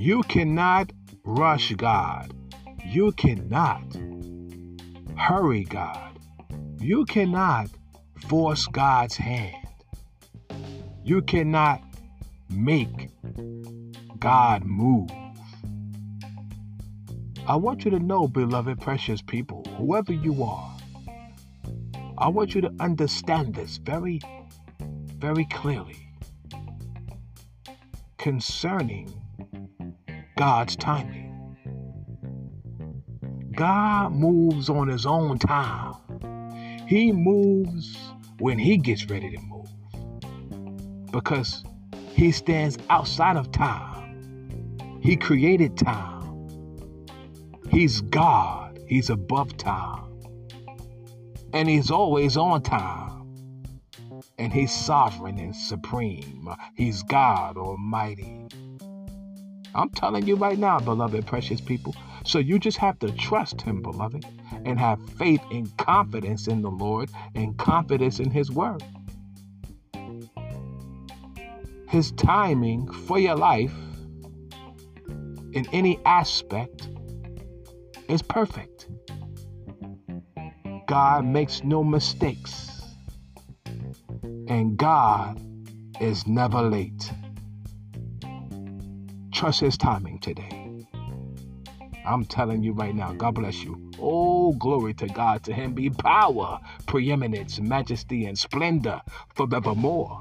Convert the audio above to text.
You cannot rush God. You cannot hurry God. You cannot force God's hand. You cannot make God move. I want you to know, beloved, precious people, whoever you are, I want you to understand this very, very clearly concerning God's timing. God moves on his own time. He moves when he gets ready to move. Because he stands outside of time. He created time. He's God. He's above time. And he's always on time. And he's sovereign and supreme. He's God Almighty. I'm telling you right now, beloved, precious people. So you just have to trust Him, beloved, and have faith and confidence in the Lord and confidence in His Word. His timing for your life in any aspect is perfect. God makes no mistakes, and God is never late. Trust His timing today. I'm telling you right now, God bless you. Oh, glory to God. To Him be power, preeminence, majesty, and splendor forevermore.